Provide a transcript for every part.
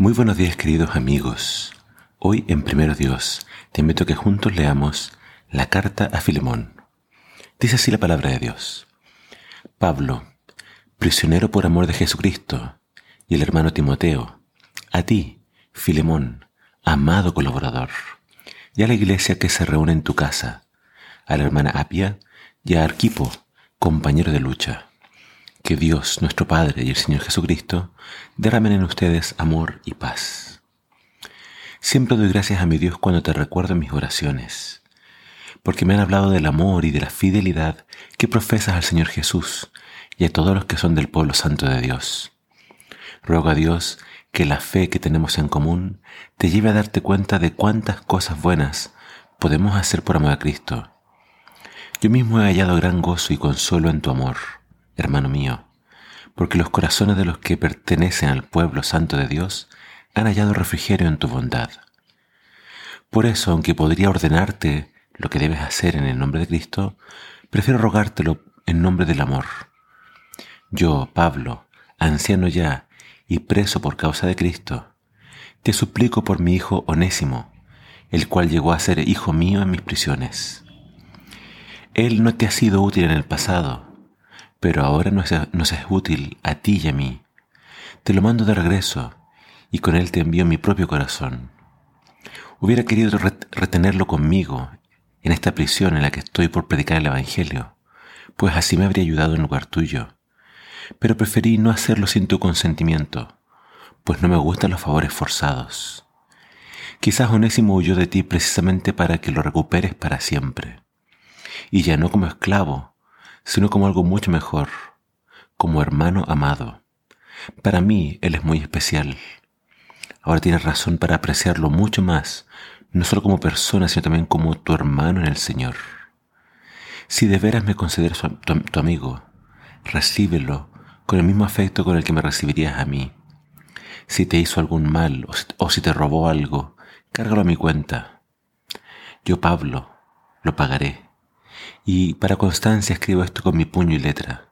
Muy buenos días queridos amigos. Hoy en Primero Dios te invito a que juntos leamos la carta a Filemón. Dice así la palabra de Dios. Pablo, prisionero por amor de Jesucristo, y el hermano Timoteo, a ti, Filemón, amado colaborador, y a la iglesia que se reúne en tu casa, a la hermana Apia y a Arquipo, compañero de lucha. Que Dios, nuestro Padre y el Señor Jesucristo derramen en ustedes amor y paz. Siempre doy gracias a mi Dios cuando te recuerdo en mis oraciones, porque me han hablado del amor y de la fidelidad que profesas al Señor Jesús y a todos los que son del pueblo santo de Dios. Ruego a Dios que la fe que tenemos en común te lleve a darte cuenta de cuántas cosas buenas podemos hacer por amor a Cristo. Yo mismo he hallado gran gozo y consuelo en tu amor hermano mío, porque los corazones de los que pertenecen al pueblo santo de Dios han hallado refrigerio en tu bondad. Por eso, aunque podría ordenarte lo que debes hacer en el nombre de Cristo, prefiero rogártelo en nombre del amor. Yo, Pablo, anciano ya y preso por causa de Cristo, te suplico por mi hijo Onésimo, el cual llegó a ser hijo mío en mis prisiones. Él no te ha sido útil en el pasado, pero ahora nos, es útil a ti y a mí. Te lo mando de regreso y con él te envío mi propio corazón. Hubiera querido retenerlo conmigo en esta prisión en la que estoy por predicar el Evangelio, pues así me habría ayudado en lugar tuyo. Pero preferí no hacerlo sin tu consentimiento, pues no me gustan los favores forzados. Quizás Onésimo huyó de ti precisamente para que lo recuperes para siempre, y ya no como esclavo, sino como algo mucho mejor, como hermano amado. Para mí Él es muy especial. Ahora tienes razón para apreciarlo mucho más, no solo como persona, sino también como tu hermano en el Señor. Si de veras me consideras tu, amigo, recíbelo con el mismo afecto con el que me recibirías a mí. Si te hizo algún mal o si te robó algo, cárgalo a mi cuenta. Yo, Pablo, lo pagaré y para constancia escribo esto con mi puño y letra.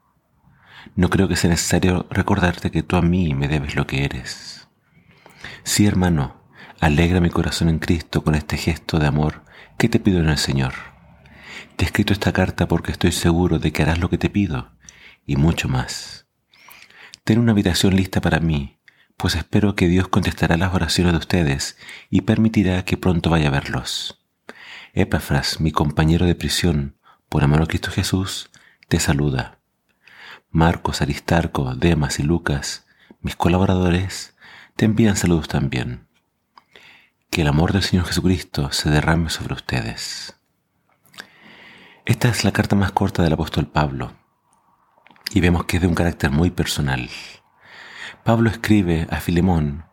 No creo que sea necesario recordarte que tú a mí me debes lo que eres. Sí, hermano, alegra mi corazón en Cristo con este gesto de amor que te pido en el Señor. Te he escrito esta carta porque estoy seguro de que harás lo que te pido y mucho más. Ten una habitación lista para mí, pues espero que Dios contestará las oraciones de ustedes y permitirá que pronto vaya a verlos. Epafras, mi compañero de prisión, por amor a Cristo Jesús, te saluda. Marcos, Aristarco, Demas y Lucas, mis colaboradores, te envían saludos también. Que el amor del Señor Jesucristo se derrame sobre ustedes. Esta es la carta más corta del apóstol Pablo y vemos que es de un carácter muy personal. Pablo escribe a Filemón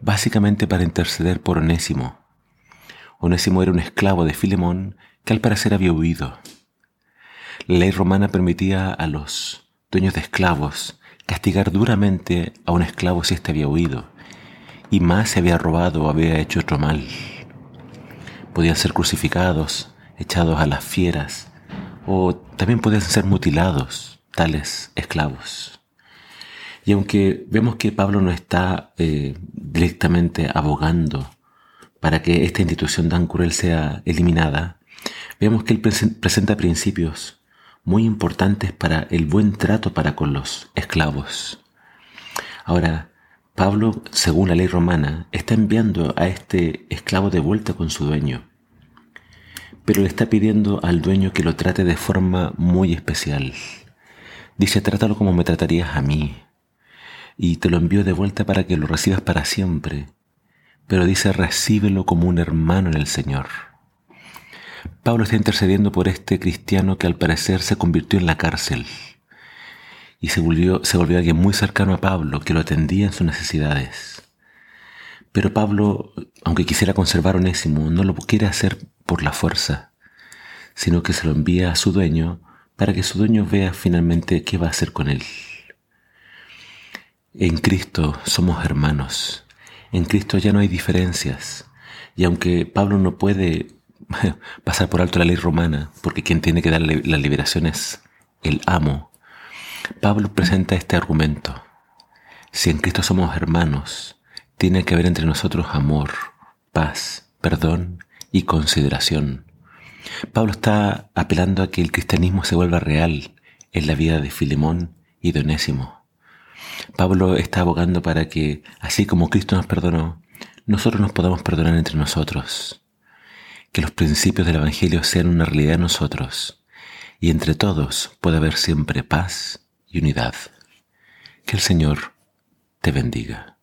básicamente para interceder por Onésimo. Onésimo era un esclavo de Filemón que al parecer había huido. La ley romana permitía a los dueños de esclavos castigar duramente a un esclavo si éste había huido, y más si había robado o había hecho otro mal. Podían ser crucificados, echados a las fieras, o también podían ser mutilados tales esclavos. Y aunque vemos que Pablo no está eh, directamente abogando para que esta institución tan cruel sea eliminada, vemos que él presenta principios muy importantes para el buen trato para con los esclavos. Ahora, Pablo, según la ley romana, está enviando a este esclavo de vuelta con su dueño, pero le está pidiendo al dueño que lo trate de forma muy especial. Dice, trátalo como me tratarías a mí, y te lo envío de vuelta para que lo recibas para siempre, pero dice, recíbelo como un hermano en el Señor. Pablo está intercediendo por este cristiano que al parecer se convirtió en la cárcel y se volvió, se volvió alguien muy cercano a Pablo que lo atendía en sus necesidades. Pero Pablo, aunque quisiera conservar a Onésimo, no lo quiere hacer por la fuerza, sino que se lo envía a su dueño para que su dueño vea finalmente qué va a hacer con él. En Cristo somos hermanos, en Cristo ya no hay diferencias, y aunque Pablo no puede pasar por alto la ley romana, porque quien tiene que dar la liberación es el amo, Pablo presenta este argumento. Si en Cristo somos hermanos, tiene que haber entre nosotros amor, paz, perdón y consideración. Pablo está apelando a que el cristianismo se vuelva real en la vida de Filemón y de Onésimo. Pablo está abogando para que, así como Cristo nos perdonó, nosotros nos podamos perdonar entre nosotros. Que los principios del Evangelio sean una realidad en nosotros y entre todos pueda haber siempre paz y unidad. Que el Señor te bendiga.